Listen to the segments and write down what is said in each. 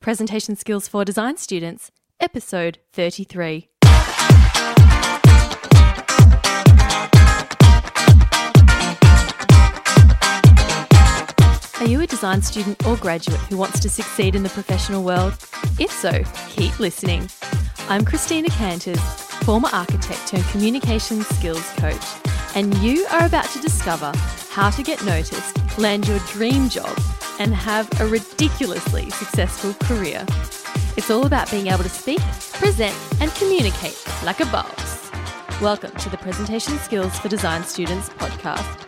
Presentation Skills for Design Students, Episode 33. Are you a design student or graduate who wants to succeed in the professional world? If so, keep listening. I'm Christina Canters, former architect turned communication skills coach, and you are about to discover how to get noticed, land your dream job, and have a ridiculously successful career. It's all about being able to speak, present, and communicate like a boss. Welcome to the Presentation Skills for Design Students podcast.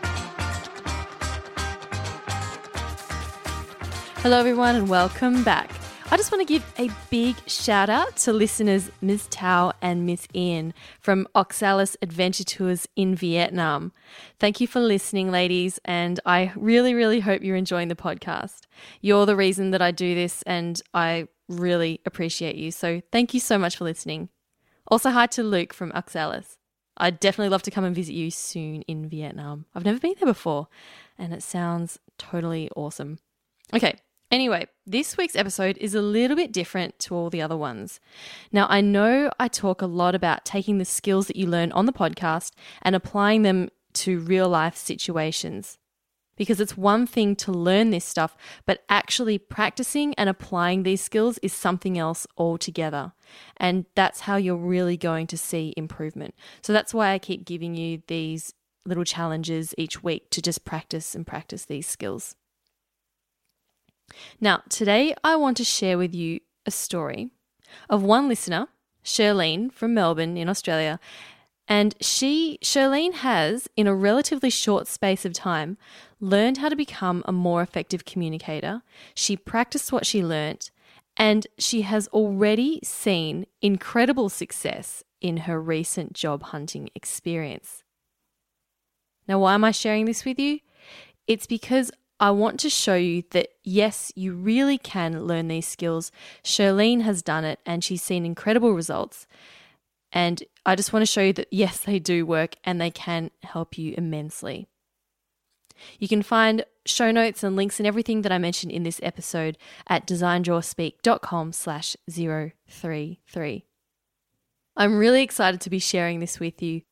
Hello, everyone, and welcome back. I just want to give a big shout out to listeners Ms. Tao and Miss Ian from Oxalis Adventure Tours in Vietnam. Thank you for listening, ladies, and I really, really hope you're enjoying the podcast. You're the reason that I do this, and I really appreciate you. So thank you so much for listening. Also, hi to Luke from Oxalis. I'd definitely love to come and visit you soon in Vietnam. I've never been there before, and it sounds totally awesome. Okay, Anyway, this week's episode is a little bit different to all the other ones. Now, I know I talk a lot about taking the skills that you learn on the podcast and applying them to real life situations. Because it's one thing to learn this stuff, but actually practicing and applying these skills is something else altogether. And that's how you're really going to see improvement. So that's why I keep giving you these little challenges each week to just practice and practice these skills. Now, today I want to share with you a story of one listener, Sher Leen from Melbourne in Australia. And she, Sher Leen, has, in a relatively short space of time, learned how to become a more effective communicator. She practiced what she learnt, and she has already seen incredible success in her recent job hunting experience. Now, why am I sharing this with you? It's because I want to show you that yes, you really can learn these skills. Sher Leen has done it and she's seen incredible results. And I just want to show you that yes, they do work and they can help you immensely. You can find show notes and links and everything that I mentioned in this episode at designdrawspeak.com slash 033. I'm really excited to be sharing this with you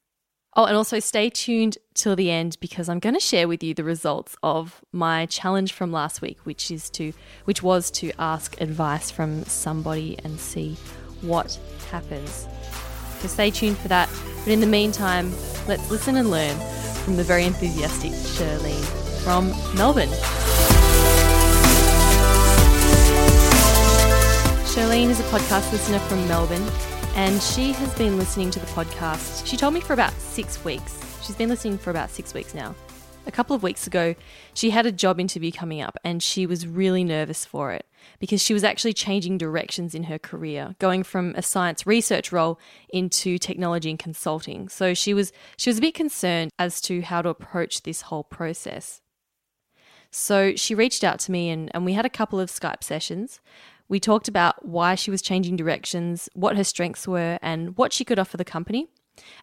Oh, and also stay tuned till the end because I'm going to share with you the results of my challenge from last week, which is to which was to ask advice from somebody and see what happens. So stay tuned for that. But in the meantime, let's listen and learn from the very enthusiastic Sher Leen from Melbourne. Sher Leen is a podcast listener from Melbourne and she has been listening to the podcast. She told me for about six weeks. She's been listening for about six weeks now. A couple of weeks ago, she had a job interview coming up and she was really nervous for it because she was actually changing directions in her career, going from a science research role into technology and consulting. So she was she was a bit concerned as to how to approach this whole process. So she reached out to me and, and we had a couple of Skype sessions. We talked about why she was changing directions, what her strengths were, and what she could offer the company.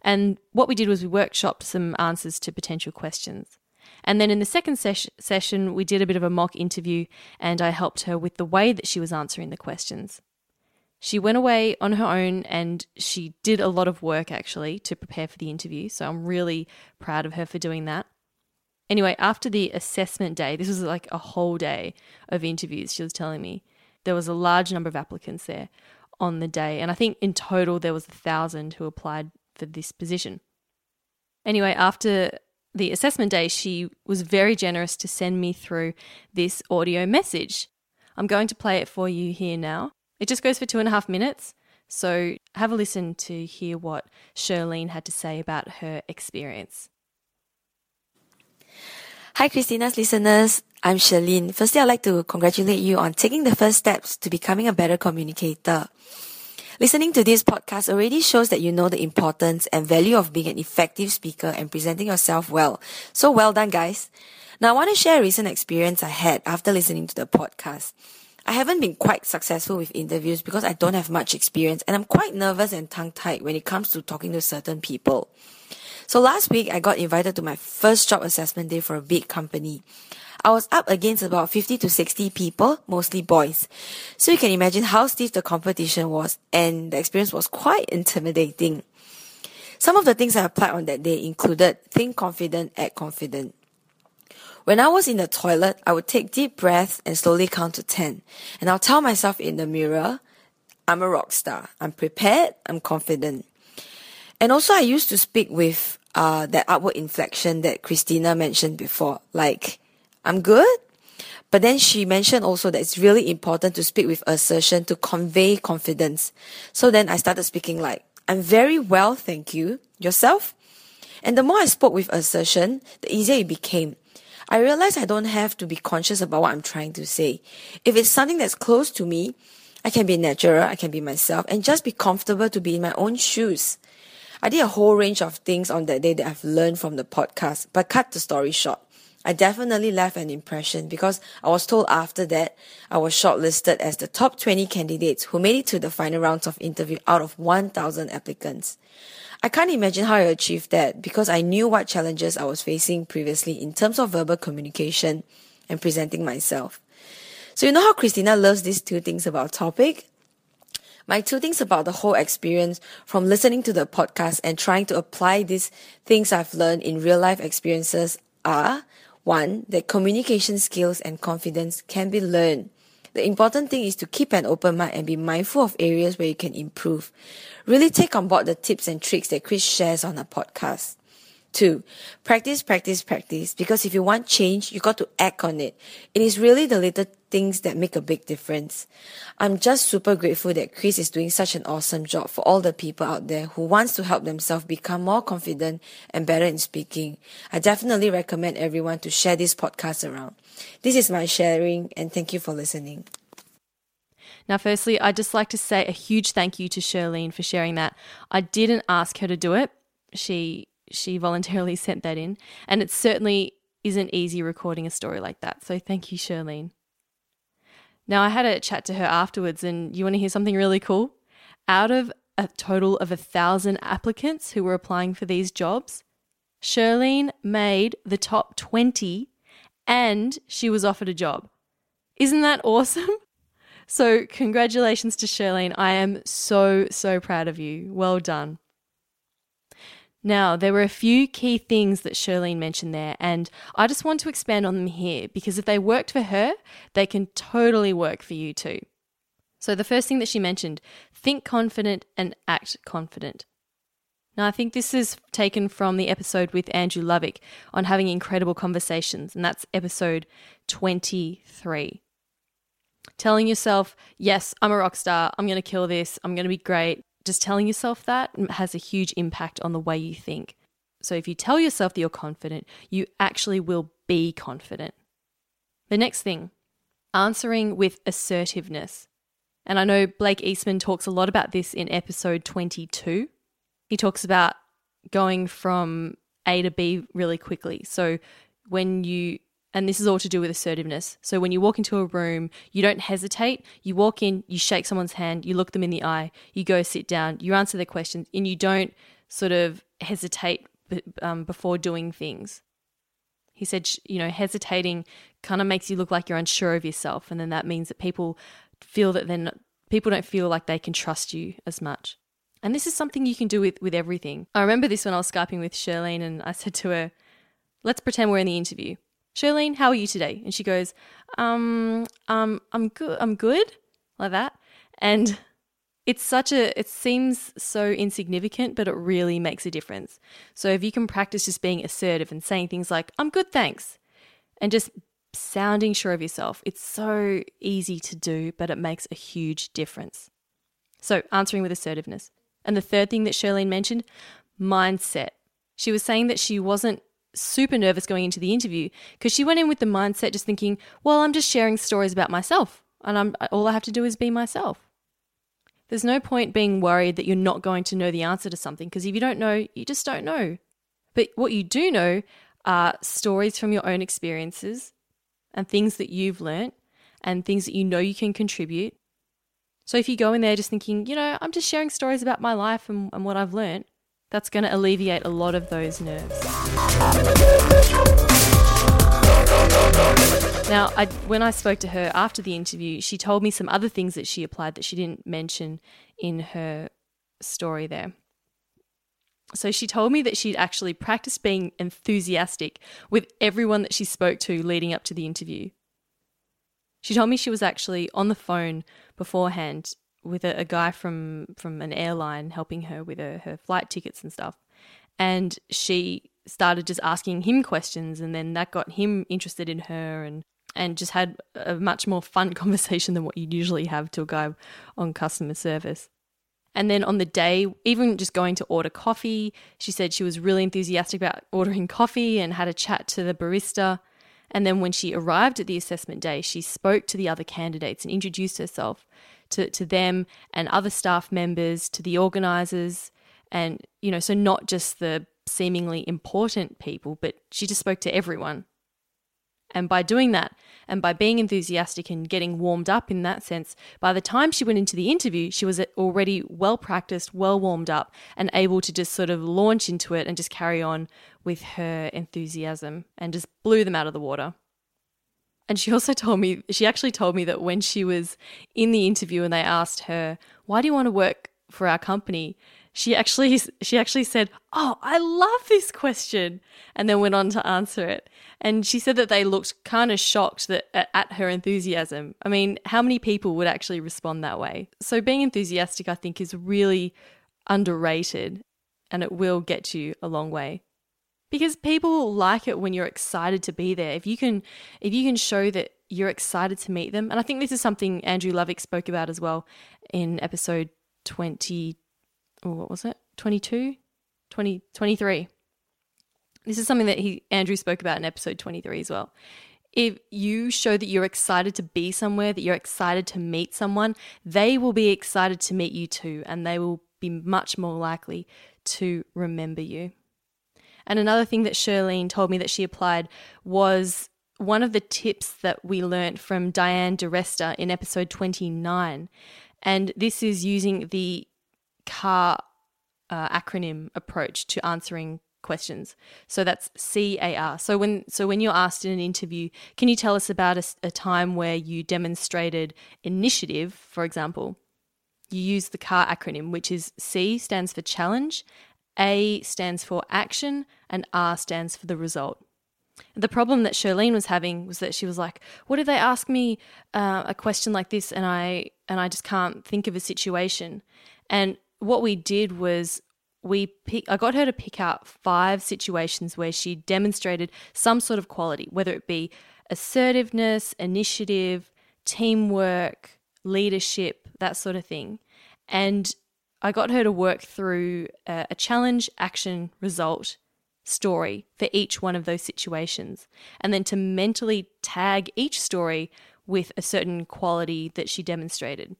And what we did was we workshopped some answers to potential questions. And then in the second ses- session, we did a bit of a mock interview, and I helped her with the way that she was answering the questions. She went away on her own and she did a lot of work actually to prepare for the interview. So I'm really proud of her for doing that. Anyway, after the assessment day, this was like a whole day of interviews, she was telling me there was a large number of applicants there on the day. And I think in total there was a thousand who applied for this position. Anyway, after the assessment day, she was very generous to send me through this audio message. I'm going to play it for you here now. It just goes for two and a half minutes. So have a listen to hear what Sher Leen had to say about her experience. Hi, Christina's listeners. I'm Sher Leen. Firstly, I'd like to congratulate you on taking the first steps to becoming a better communicator. Listening to this podcast already shows that you know the importance and value of being an effective speaker and presenting yourself well. So well done, guys. Now, I want to share a recent experience I had after listening to the podcast. I haven't been quite successful with interviews because I don't have much experience and I'm quite nervous and tongue tied when it comes to talking to certain people. So last week, I got invited to my first job assessment day for a big company. I was up against about 50 to 60 people, mostly boys. So you can imagine how stiff the competition was and the experience was quite intimidating. Some of the things I applied on that day included think confident, act confident. When I was in the toilet, I would take deep breaths and slowly count to 10. And I'll tell myself in the mirror, I'm a rock star. I'm prepared. I'm confident. And also I used to speak with uh, that upward inflection that Christina mentioned before. Like, I'm good. But then she mentioned also that it's really important to speak with assertion to convey confidence. So then I started speaking like, I'm very well, thank you. Yourself? And the more I spoke with assertion, the easier it became. I realized I don't have to be conscious about what I'm trying to say. If it's something that's close to me, I can be natural, I can be myself, and just be comfortable to be in my own shoes. I did a whole range of things on that day that I've learned from the podcast, but cut the story short. I definitely left an impression because I was told after that I was shortlisted as the top 20 candidates who made it to the final rounds of interview out of 1,000 applicants. I can't imagine how I achieved that because I knew what challenges I was facing previously in terms of verbal communication and presenting myself. So you know how Christina loves these two things about topic? My two things about the whole experience from listening to the podcast and trying to apply these things I've learned in real life experiences are one, that communication skills and confidence can be learned. The important thing is to keep an open mind and be mindful of areas where you can improve. Really take on board the tips and tricks that Chris shares on her podcast. Two, practice, practice, practice. Because if you want change, you got to act on it. It is really the little things that make a big difference. I'm just super grateful that Chris is doing such an awesome job for all the people out there who wants to help themselves become more confident and better in speaking. I definitely recommend everyone to share this podcast around. This is my sharing and thank you for listening. Now, firstly, I'd just like to say a huge thank you to Sher Leen for sharing that. I didn't ask her to do it. She she voluntarily sent that in, and it certainly isn't easy recording a story like that. So thank you, Sher Leen. Now, I had a chat to her afterwards, and you want to hear something really cool? Out of a total of a thousand applicants who were applying for these jobs, Sher Leen made the top 20 and she was offered a job. Isn't that awesome? So, congratulations to Sher Leen. I am so, so proud of you. Well done. Now, there were a few key things that Sher Leen mentioned there, and I just want to expand on them here because if they worked for her, they can totally work for you too. So, the first thing that she mentioned think confident and act confident. Now, I think this is taken from the episode with Andrew Lovick on having incredible conversations, and that's episode 23. Telling yourself, yes, I'm a rock star, I'm going to kill this, I'm going to be great, just telling yourself that has a huge impact on the way you think. So if you tell yourself that you're confident, you actually will be confident. The next thing, answering with assertiveness. And I know Blake Eastman talks a lot about this in episode 22. He talks about going from A to B really quickly. So when you and this is all to do with assertiveness. So when you walk into a room, you don't hesitate. You walk in, you shake someone's hand, you look them in the eye, you go sit down, you answer their questions, and you don't sort of hesitate um, before doing things. He said, you know, hesitating kind of makes you look like you're unsure of yourself, and then that means that people feel that then people don't feel like they can trust you as much. And this is something you can do with with everything. I remember this when I was skyping with Sher Leen, and I said to her, "Let's pretend we're in the interview." Sher Leen, how are you today? And she goes, um, um, I'm good. I'm good, like that. And it's such a, it seems so insignificant, but it really makes a difference. So if you can practice just being assertive and saying things like, I'm good, thanks, and just sounding sure of yourself, it's so easy to do, but it makes a huge difference. So answering with assertiveness. And the third thing that Sher Leen mentioned, mindset. She was saying that she wasn't super nervous going into the interview because she went in with the mindset just thinking, well, I'm just sharing stories about myself and I'm all I have to do is be myself. There's no point being worried that you're not going to know the answer to something because if you don't know, you just don't know. But what you do know are stories from your own experiences and things that you've learnt and things that you know you can contribute. So if you go in there just thinking, you know, I'm just sharing stories about my life and, and what I've learnt, that's going to alleviate a lot of those nerves. Now, I, when I spoke to her after the interview, she told me some other things that she applied that she didn't mention in her story there. So she told me that she'd actually practiced being enthusiastic with everyone that she spoke to leading up to the interview. She told me she was actually on the phone beforehand with a, a guy from from an airline helping her with her, her flight tickets and stuff. And she started just asking him questions and then that got him interested in her and and just had a much more fun conversation than what you'd usually have to a guy on customer service. And then on the day, even just going to order coffee, she said she was really enthusiastic about ordering coffee and had a chat to the barista. And then when she arrived at the assessment day, she spoke to the other candidates and introduced herself to, to them and other staff members, to the organisers. And, you know, so not just the seemingly important people, but she just spoke to everyone. And by doing that, and by being enthusiastic and getting warmed up in that sense, by the time she went into the interview, she was already well practiced, well warmed up, and able to just sort of launch into it and just carry on with her enthusiasm and just blew them out of the water. And she also told me, she actually told me that when she was in the interview and they asked her, Why do you want to work for our company? she actually she actually said, "Oh, I love this question," and then went on to answer it. And she said that they looked kind of shocked that at her enthusiasm. I mean, how many people would actually respond that way? So being enthusiastic, I think, is really underrated, and it will get you a long way. Because people like it when you're excited to be there. If you can, if you can show that you're excited to meet them, and I think this is something Andrew Lovick spoke about as well in episode twenty or what was it? 22? 20, 23. This is something that he Andrew spoke about in episode 23 as well. If you show that you're excited to be somewhere, that you're excited to meet someone, they will be excited to meet you too, and they will be much more likely to remember you. And another thing that Sher Leen told me that she applied was one of the tips that we learnt from Diane DiResta in episode 29. And this is using the CAR uh, acronym approach to answering questions. So that's CAR. So when so when you're asked in an interview, can you tell us about a, a time where you demonstrated initiative, for example? You use the CAR acronym, which is C stands for challenge, A stands for action, and R stands for the result. The problem that Sher Leen was having was that she was like, "What if they ask me uh, a question like this, and I and I just can't think of a situation?" And what we did was we pick, I got her to pick out five situations where she demonstrated some sort of quality, whether it be assertiveness, initiative, teamwork, leadership, that sort of thing. And I got her to work through a, challenge, action, result story for each one of those situations, and then to mentally tag each story with a certain quality that she demonstrated.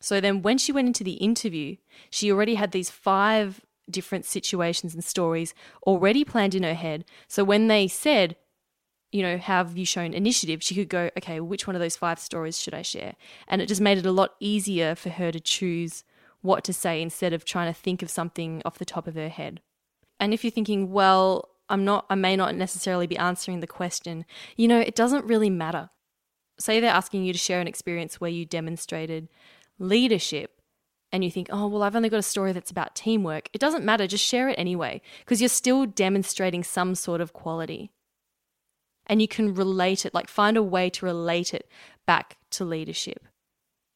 So then when she went into the interview, she already had these five different situations and stories already planned in her head. So when they said, you know, have you shown initiative? She could go, okay, which one of those five stories should I share? And it just made it a lot easier for her to choose what to say instead of trying to think of something off the top of her head. And if you're thinking, well, I'm not, I may not necessarily be answering the question, you know, it doesn't really matter. Say they're asking you to share an experience where you demonstrated leadership and you think, oh, well, I've only got a story that's about teamwork, it doesn't matter. Just share it anyway, because you're still demonstrating some sort of quality. And you can relate it, like find a way to relate it back to leadership.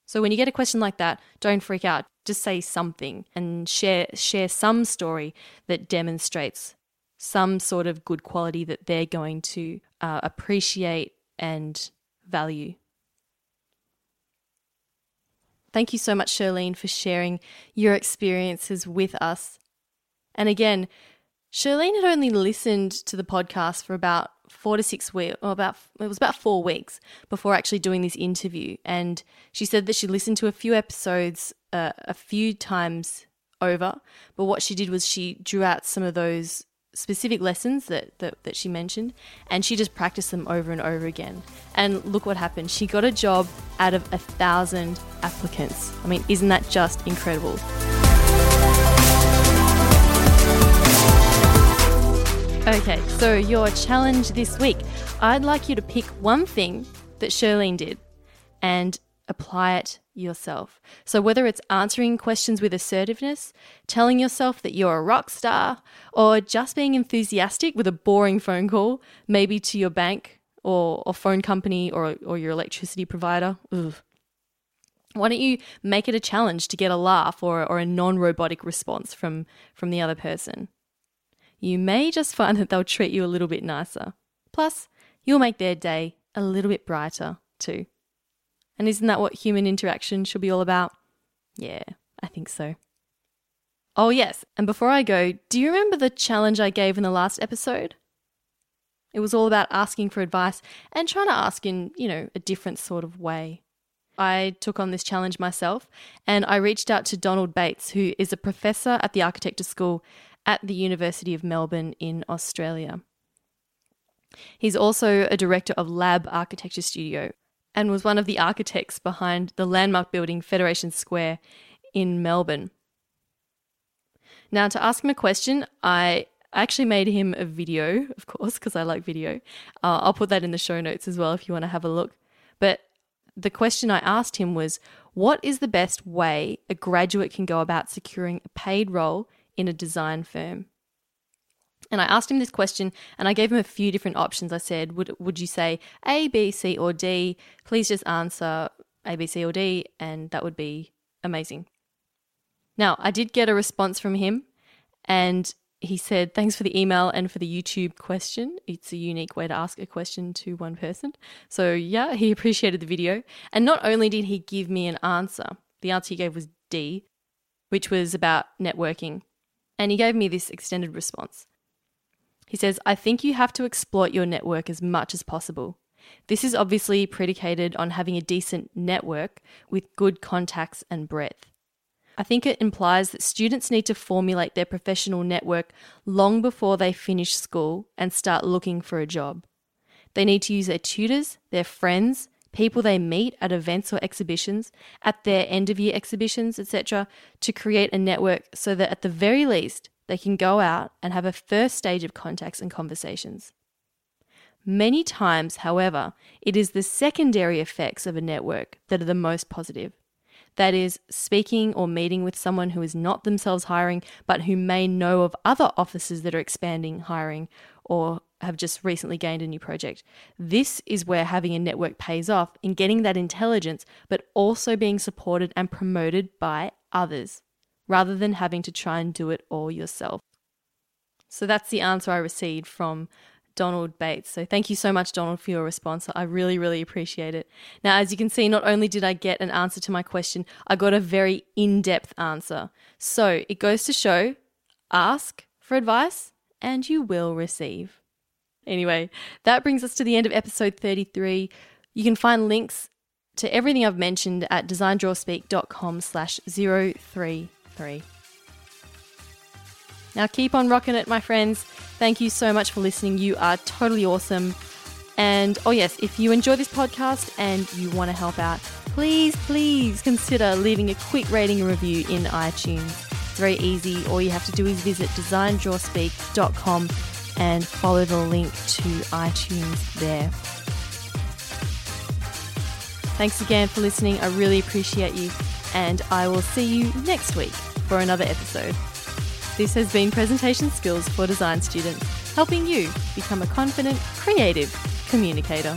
So when you get a question like that, don't freak out. Just say something and share share some story that demonstrates some sort of good quality that they're going to uh, appreciate and value. Thank you so much, Sher Leen, for sharing your experiences with us. And again, Sher Leen had only listened to the podcast for about four to six weeks, or about it was about four weeks before actually doing this interview. And she said that she listened to a few episodes uh, a few times over, but what she did was she drew out some of those specific lessons that, that, that she mentioned and she just practiced them over and over again. And look what happened. She got a job out of a thousand applicants. I mean, isn't that just incredible? Okay, so your challenge this week I'd like you to pick one thing that Sher Leen did and apply it yourself. So, whether it's answering questions with assertiveness, telling yourself that you're a rock star, or just being enthusiastic with a boring phone call, maybe to your bank or, phone company or, or your electricity provider. Ugh. Why don't you make it a challenge to get a laugh or, or a non robotic response from, from the other person? You may just find that they'll treat you a little bit nicer. Plus, you'll make their day a little bit brighter too. And isn't that what human interaction should be all about? Yeah, I think so. Oh, yes, and before I go, do you remember the challenge I gave in the last episode? It was all about asking for advice and trying to ask in, you know, a different sort of way. I took on this challenge myself and I reached out to Donald Bates, who is a professor at the Architecture School at the University of Melbourne in Australia. He's also a director of Lab Architecture Studio, and was one of the architects behind the landmark building Federation Square in Melbourne. Now, to ask him a question, I actually made him a video, of course, because I like video. Uh, I'll put that in the show notes as well if you want to have a look. But the question I asked him was What is the best way a graduate can go about securing a paid role in a design firm? And I asked him this question and I gave him a few different options. I said, Would, would you say A, B, C, or D? Please just answer A, B, C, or D, and that would be amazing. Now, I did get a response from him and he said, Thanks for the email and for the YouTube question. It's a unique way to ask a question to one person. So, yeah, he appreciated the video. And not only did he give me an answer, the answer he gave was D, which was about networking. And he gave me this extended response. He says, I think you have to exploit your network as much as possible. This is obviously predicated on having a decent network with good contacts and breadth. I think it implies that students need to formulate their professional network long before they finish school and start looking for a job. They need to use their tutors, their friends, people they meet at events or exhibitions, at their end of year exhibitions, etc., to create a network so that at the very least they can go out and have a first stage of contacts and conversations. Many times, however, it is the secondary effects of a network that are the most positive. That is, speaking or meeting with someone who is not themselves hiring, but who may know of other offices that are expanding hiring or have just recently gained a new project. This is where having a network pays off in getting that intelligence, but also being supported and promoted by others rather than having to try and do it all yourself. So that's the answer I received from Donald Bates. So thank you so much, Donald, for your response. I really, really appreciate it. Now, as you can see, not only did I get an answer to my question, I got a very in depth answer. So it goes to show ask for advice and you will receive. Anyway, that brings us to the end of episode 33. You can find links to everything I've mentioned at designdrawspeak.com slash 033. Now keep on rocking it, my friends. Thank you so much for listening. You are totally awesome. And oh, yes, if you enjoy this podcast and you want to help out, please, please consider leaving a quick rating and review in iTunes. It's very easy. All you have to do is visit designdrawspeak.com and follow the link to iTunes there. Thanks again for listening. I really appreciate you, and I will see you next week for another episode. This has been Presentation Skills for Design Students, helping you become a confident, creative communicator.